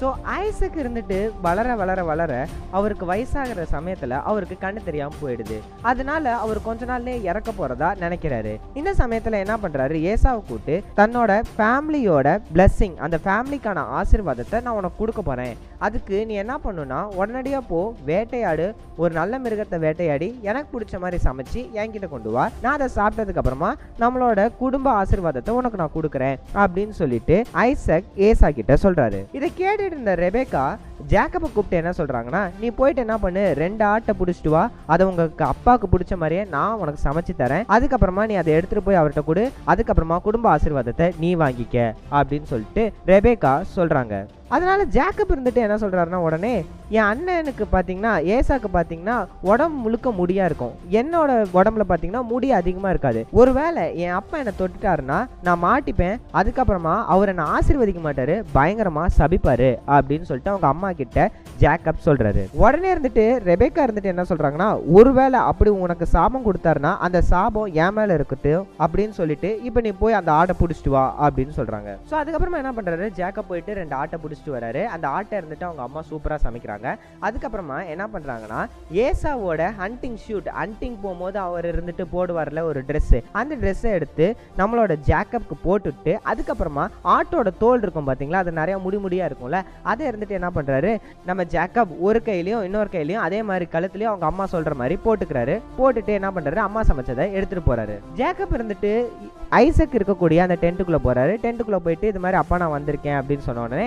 So Isaac இருந்துட்டு வளர வளர வளர அவருக்கு வயசாகிற சமயத்தில் அவருக்கு கண்ணு தெரியாமல் போயிடுது. அதனால அவர் கொஞ்ச நாள்லேயே இறக்க போகிறதா நினைக்கிறாரு. இந்த சமயத்தில் என்ன பண்ணுறாரு ஏசாவை கூட்டு தன்னோட ஃபேமிலியோட பிளஸ்ஸிங் அந்த ஃபேமிலிக்கான ஆசிர்வாதத்தை நான் உனக்கு கொடுக்க போகிறேன் அதுக்கு நீ என்ன பண்ணுன்னா உடனடியாக போ வேட்டையாடு ஒரு நல்ல மிருகத்தை வேட்டையாடி எனக்கு பிடிச்ச மாதிரி சமைச்சு என்கிட்ட கொண்டு வா. நான் அதை சாப்பிட்டதுக்கு அப்புறமா நம்மளோட குடும்ப ஆசீர்வாதத்தை உனக்கு நான் கொடுக்குறேன் அப்படின்னு சொல்லிட்டு ஐசக் ஏசா கிட்ட சொல்றாரு. இதை கேட்டுட்டு இருந்த ரெபேக்கா ஜேக்கப்பை கூப்பிட்டு என்ன சொல்றாங்கன்னா நீ போயிட்டு என்ன பண்ணு ரெண்டு ஆட்டை பிடிச்சிட்டு வா. அதை உங்களுக்கு அப்பாவுக்கு பிடிச்ச மாதிரியே நான் உனக்கு சமைச்சு தரேன். அதுக்கப்புறமா நீ அதை எடுத்துட்டு போய் அவர்கிட்ட கொடு. அதுக்கப்புறமா குடும்ப ஆசீர்வாதத்தை நீ வாங்கிக்க. அப்படின்னு சொல்லிட்டு ரெபேக்கா சொல்றாங்க. அதனால ஜேக்கப் இருந்துட்டு என்ன சொல்கிறாருன்னா உடனே என் அண்ணனுக்கு பார்த்தீங்கன்னா ஏசாக்கு பார்த்தீங்கன்னா உடம்பு முழுக்க முடியா இருக்கும். என்னோட உடம்புல பார்த்தீங்கன்னா முடி அதிகமாக இருக்காது. ஒருவேளை என் அப்பா என்னை தொட்டுட்டாருன்னா நான் மாட்டிப்பேன். அதுக்கப்புறமா அவர் என்னை ஆசீர்வதிக்க மாட்டாரு. பயங்கரமாக சபிப்பார் அப்படின்னு சொல்லிட்டு அவங்க அம்மா கிட்ட ஜேக்கப் சொல்கிறாரு உடனே இருந்துட்டு ரெபேக்கா இருந்துட்டு என்ன சொல்கிறாங்கன்னா ஒருவேளை அப்படி உனக்கு சாபம் கொடுத்தாருன்னா அந்த சாபம் என் மேலே இருக்கட்டும் அப்படின்னு சொல்லிட்டு இப்போ நீ போய் அந்த ஆட்டை பிடிச்சிட்டு வா அப்படின்னு சொல்கிறாங்க ஸோ அதுக்கப்புறமா என்ன பண்ணுறாரு ஜேக்கப் போயிட்டு ரெண்டு ஆட்டை அழைச்சிட்டு வராரு. அந்த ஆட்டை இருந்துட்டு அவங்க அம்மா சூப்பராக சமைக்கிறாங்க. அதுக்கப்புறமா என்ன பண்றாங்கன்னா ஏசாவோட ஹண்டிங் ஷூட் ஹண்டிங் போகும்போது அவர் இருந்துட்டு போடுவார்ல ஒரு ட்ரெஸ்ஸு அந்த ட்ரெஸ்ஸை எடுத்து நம்மளோட ஜேக்கப்க்கு போட்டுட்டு அதுக்கப்புறமா ஆட்டோட தோல் இருக்கும் பார்த்தீங்களா அது நிறையா முடி முடியா இருக்கும்ல? அதை இருந்துட்டு என்ன பண்ணுறாரு நம்ம ஜேக்கப் ஒரு கையிலையும் இன்னொரு கையிலையும் அதே மாதிரி கழுத்துலையும் அவங்க அம்மா சொல்கிற மாதிரி போட்டுக்கிறாரு. போட்டுட்டு என்ன பண்ணுறாரு அம்மா சமைச்சதை எடுத்துகிட்டு போகிறாரு ஜேக்கப் இருந்துட்டு ஐசக் இருக்கக்கூடிய அந்த டென்ட்டுக்குள்ளே போகிறாரு டென்ட்டுக்குள்ளே போயிட்டு இது மாதிரி அப்பா நான் வந்திருக்கேன் அப்படின்னு சொன்ன உடனே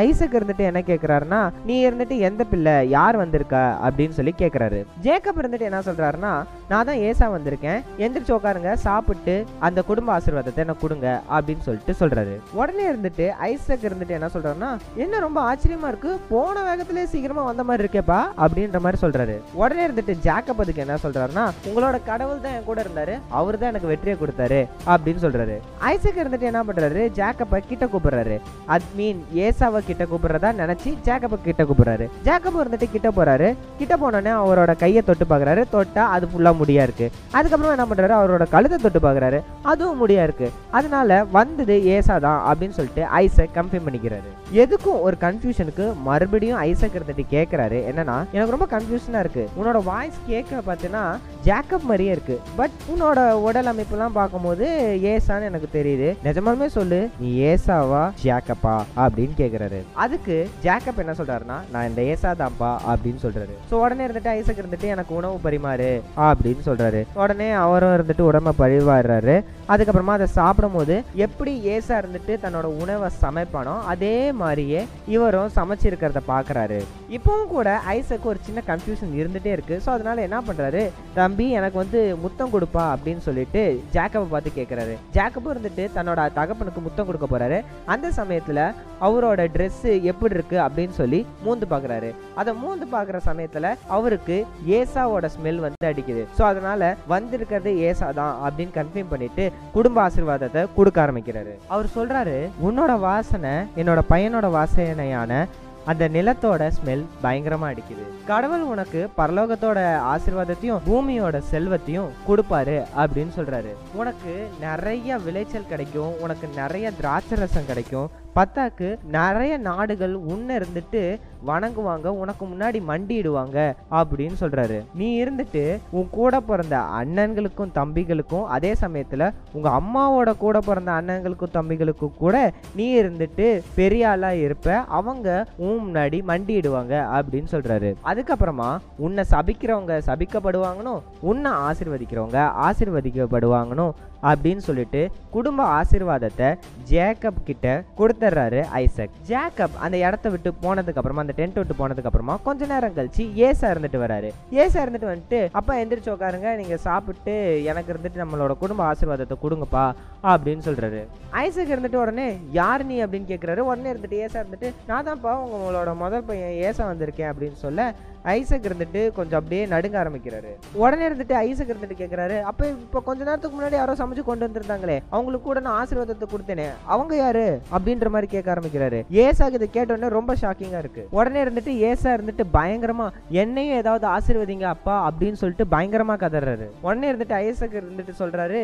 ஐசக் இருந்துட்டு என்ன கேட்குறாருன்னா நீ இருந்துட்டு எந்த பிள்ளை? யார் வந்திருக்கா? அப்படின்னு சொல்லி கேட்குறாரு ஜேக்கப் இருந்துட்டு என்ன சொல்கிறாருன்னா நான் தான் ஏசா வந்திருக்கேன். எந்திரிச்சு உட்காருங்க. சாப்பிட்டு அந்த குடும்ப ஆசீர்வாதத்தை எனக்கு கொடுங்க. அப்படின்னு சொல்லிட்டு சொல்கிறாரு உடனே இருந்துட்டு ஐசக் இருந்துட்டு என்ன சொல்கிறாருன்னா என்ன ரொம்ப ஆச்சரியமா இருக்குது போன வேகத்திலே சீக்கிரமாக வந்த மாதிரி இருக்கேப்பா. அப்படின்ற மாதிரி சொல்கிறாரு உடனே இருந்துட்டு ஜேக்கப் அதுக்கு என்ன சொல்கிறாருன்னா உங்களோட கடவுள் தான் என் கூட இருந்தார். அவர் தான் எனக்கு வெற்றியை கொடுத்தாரு. அப்படின்னு சொல்கிறாரு ஐசக் இருந்துட்டு என்ன பண்ணுறாரு ஜேக்கப்பை கிட்ட கூப்பிடுறாரு. அட் மீன் ஏசாவை கிட்ட கூப்பிடுறதா நினைச்சு ஜாக்கப்பை கிட்ட கூப்பிடுறாரு. ஜேக்கப் இருந்துட்டு கிட்ட போறாரு. கிட்ட போனோடனே அவரோட கையை தொட்டு பாக்குறாரு தொட்டா அது ஃபுல்லா முடியா இருக்கு. அதுக்கப்புறம் என்ன பண்றாரு? அவரோட கழுத்தை தொட்டு பாக்குறாரு அதுவும் முடியா இருக்கு. அதனால வந்தது ஏசா தான் அப்படின்னு சொல்லிட்டு ஐசக் கன்ஃபார்ம் பண்ணிக்கிறாரு. எதுக்கும் ஒரு கன்ஃபியூஷனுக்கு மறுபடியும் ஐசக் இருந்துட்டு கேட்கறாரு என்னன்னா எனக்கு ரொம்ப கன்ஃபியூஷனா இருக்கு. உன்னோட வாய்ஸ் கேட்க பார்த்தீங்கன்னா ஜாக்கப் மாதிரியே இருக்கு. பட் உன்னோட உடல் அமைப்புலாம் பார்க்கும்போது ஏசான்னு எனக்கு தெரியுது. நிஜமாலுமே சொல்லு நீ ஏசாவா ஜாக்கப்பா அப்படின்னு கேட்குறாரு அதுக்கு ஜாக்கப் என்ன சொல்றாருன்னா நான் இந்த ஏசா தான்ப்பா அப்படின்னு சொல்றாரு. ஸோ உடனே இருந்துட்டு ஐசக் இருந்துட்டு எனக்கு உணவு பரிமாறு அப்படின்னு சொல்றாரு. உடனே அவரும் இருந்துட்டு உடம்ப பழிவாடுறாரு அதுக்கப்புறமா அதை சாப்பிடும்போது எப்படி ஏசா இருந்துட்டு தன்னோட உணவை சமைப்பானோ அதே மாதிரியே இவரும் சமைச்சிருக்கிறத பார்க்குறாரு. இப்பவும் கூட ஐசக்கு ஒரு சின்ன கன்ஃபியூஷன் இருந்துட்டே இருக்கு. ஸோ அதனால என்ன பண்றாரு? தம்பி எனக்கு வந்து முத்தம் கொடுப்பா அப்படின்னு சொல்லிட்டு ஜாக்கப்பை பார்த்து கேட்குறாரு ஜாக்கப்பும் இருந்துட்டு தன்னோட தகப்பனுக்கு முத்தம் கொடுக்க போறாரு. அந்த சமயத்துல அவரோட ட்ரெஸ்ஸு எப்படி இருக்கு அப்படின்னு சொல்லி மூந்து பார்க்குறாரு அதை மூந்து பார்க்குற சமயத்துல அவருக்கு ஏசாவோட ஸ்மெல் வந்து அடிக்குது. ஸோ அதனால வந்திருக்கிறது ஏசா தான் அப்படின்னு கன்ஃபார்ம் பண்ணிட்டு குடும்ப ஆசீர்வாதத்தை கொடுக்க ஆரம்பிக்கிறாரு. அவர் சொல்றாரு உன்னோட வாசனை என்னோட பையனோட வாசனையான அந்த நிலத்தோட ஸ்மெல் பயங்கரமா அடிக்குது. கடவுள் உனக்கு பரலோகத்தோட ஆசீர்வாதத்தையும் பூமியோட செல்வத்தையும் கொடுப்பாரு அப்படின்னு சொல்றாரு. உனக்கு நிறைய விளைச்சல் கிடைக்கும் உனக்கு நிறைய திராட்சை ரசம் கிடைக்கும் பத்தாக்கு நிறைய நாடுகள் உன்ன இருந்துட்டு வணங்குவாங்க உனக்கு முன்னாடி மண்டிடுவாங்க அப்படின்னு சொல்றாரு. நீ இருந்துட்டு உன் கூட பிறந்த அண்ணன்களுக்கும் தம்பிகளுக்கும் அதே சமயத்துல உங்க அம்மாவோட கூட பிறந்த அண்ணன்களுக்கும் தம்பிகளுக்கும் கூட நீ இருந்துட்டு பெரிய ஆளா இருப்ப அவங்க உன் முன்னாடி மண்டிடுவாங்க அப்படின்னு சொல்றாரு. அதுக்கப்புறமா உன்னை சபிக்கிறவங்க சபிக்கப்படுவாங்கனும் உன்னை ஆசீர்வதிக்கிறவங்க ஆசிர்வதிக்கப்படுவாங்கனும் அப்படின்னு சொல்லிட்டு குடும்ப ஆசிர்வாதத்தை ஜேக்கப் கிட்ட வந்துடுறாரு ஐசக். ஜேக்கப் அந்த இடத்த விட்டு போனதுக்கு அப்புறமா அந்த டென்ட் விட்டு போனதுக்கு அப்புறமா கொஞ்ச நேரம் கழிச்சு ஏசா இருந்துட்டு வராரு. ஏசா இருந்துட்டு வந்துட்டு அப்பா எந்திரிச்சு உட்காருங்க நீங்க சாப்பிட்டு எனக்கு இருந்துட்டு நம்மளோட குடும்ப ஆசீர்வாதத்தை கொடுங்கப்பா அப்படின்னு சொல்றாரு. ஐசக் இருந்துட்டு உடனே யார் நீ? அப்படின்னு கேட்குறாரு உடனே இருந்துட்டு ஏசா இருந்துட்டு நான் தான்ப்பா உங்களோட முதல் பையன் ஏசா வந்திருக்கேன் அப்படின்னு சொல்ல ஐசக் இருந்துட்டு கொஞ்சம் அப்படியே நடுங்க ஆரம்பிக்கிறாரு. உடனே இருந்துட்டு ஐசக் இருந்துட்டு கேட்குறாரு அப்போ இப்போ கொஞ்ச நேரத்துக்கு முன்னாடி யாரோ சமைச்சு கொண்டு வந்திருந்தாங்களே. அவங்களுக்கு கூட நான் ஆசீர்வாதத்தை கொடுத்தேனே. அவங்க யாரு? அப்படின்ற மாதிரி கேட்க ஆரம்பிக்கிறாரு. ஏசாக்கு இதை கேட்டோடனே ரொம்ப ஷாக்கிங்கா இருக்கு. உடனே இருந்துட்டு ஏசா இருந்துட்டு பயங்கரமா என்னையும் ஏதாவது ஆசீர்வதிங்க அப்பா அப்படின்னு சொல்லிட்டு பயங்கரமா கதறாரு. உடனே இருந்துட்டு ஐசக் இருந்துட்டு சொல்றாரு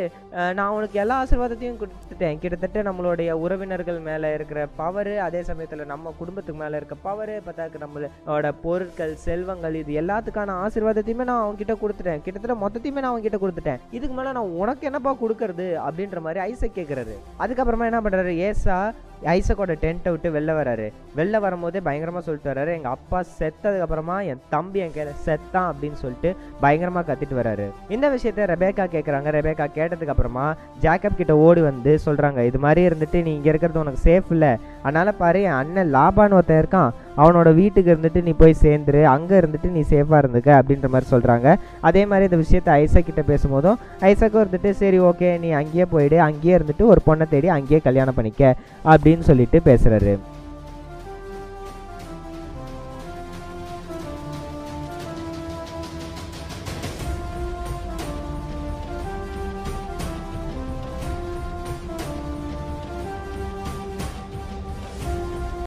நான் உனக்கு எல்லா ஆசீர்வாதத்தையும் கொடுத்துட்டேன். கிட்டத்தட்ட நம்மளுடைய உறவினர்கள் மேல இருக்கிற பவர் அதே சமயத்துல நம்ம குடும்பத்துக்கு மேல இருக்க பவர் பார்த்தா நம்மளோட பொருட்கள் செல்வங்கள் இது எல்லாத்துக்கான ஆசீர்வாதத்தையுமே நான் அவங்க கிட்ட கொடுத்துட்டேன். கிட்டத்தட்ட மொத்தத்தையுமே நான் அவங்க கிட்ட கொடுத்துட்டேன். இதுக்கு மேல நான் உனக்கு என்னப்பா கொடுக்கறது? அப்படின்ற மாதிரி ஐசக் கேட்கறாரு அதுக்கப்புறமா என்ன பண்றாரு? ஏசா ஐசக்கோட டென்ட்டை விட்டு வெளில வராரு. வெளில வரும்போதே பயங்கரமாக சொல்லிட்டு வராரு. எங்கள் அப்பா செத்ததுக்கப்புறமா என் தம்பி என் கே செத்தான் அப்படின்னு சொல்லிட்டு பயங்கரமாக கத்திட்டு வராரு. இந்த விஷயத்த ரெபேக்கா கேட்குறாங்க ரெபேக்கா கேட்டதுக்கப்புறமா ஜாக்கப் கிட்ட ஓடி வந்து சொல்கிறாங்க இது மாதிரி இருந்துட்டு நீ இங்கே இருக்கிறது உனக்கு சேஃப் இல்லை. அதனால் பாரு என் அண்ணன் லாபான்னு ஒருத்தன் இருக்கான். அவனோட வீட்டுக்கு இருந்துட்டு நீ போய் சேர்ந்துரு. அங்கே இருந்துட்டு நீ சேஃபாக இருந்துக்க அப்படின்ற மாதிரி சொல்கிறாங்க அதே மாதிரி இந்த விஷயத்த ஐசக் கிட்ட பேசும்போதும் ஐசக்கும் இருந்துட்டு சரி ஓகே நீ அங்கேயே போயிடு. அங்கேயே இருந்துட்டு ஒரு பொண்ணை தேடி அங்கேயே கல்யாணம் பண்ணிக்க அப்படின்னு சொல்லிட்டு பேசுறாரு.